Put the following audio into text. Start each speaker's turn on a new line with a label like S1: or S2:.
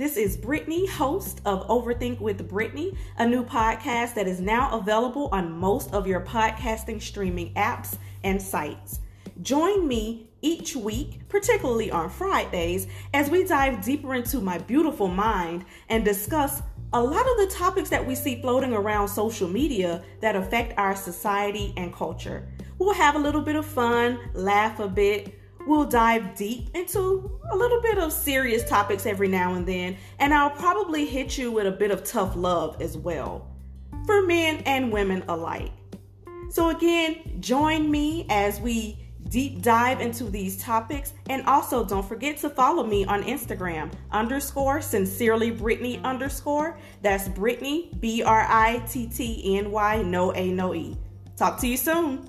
S1: This is Brittny, host of Overthink with Brittny, a new podcast that is now available on most of your podcasting streaming apps and sites. Join me each week, particularly on Fridays, as we dive deeper into my beautiful mind and discuss a lot of the topics that we see floating around social media that affect our society and culture. We'll have a little bit of fun, laugh a bit, We'll dive deep into a little bit of serious topics every now and then, and I'll probably hit you with a bit of tough love as well, for men and women alike. So, again, join me as we deep dive into these topics, and also don't forget to follow me on Instagram underscore sincerely Brittny underscore. That's Brittny, B R I T T N Y, no A, no E. Talk to you soon.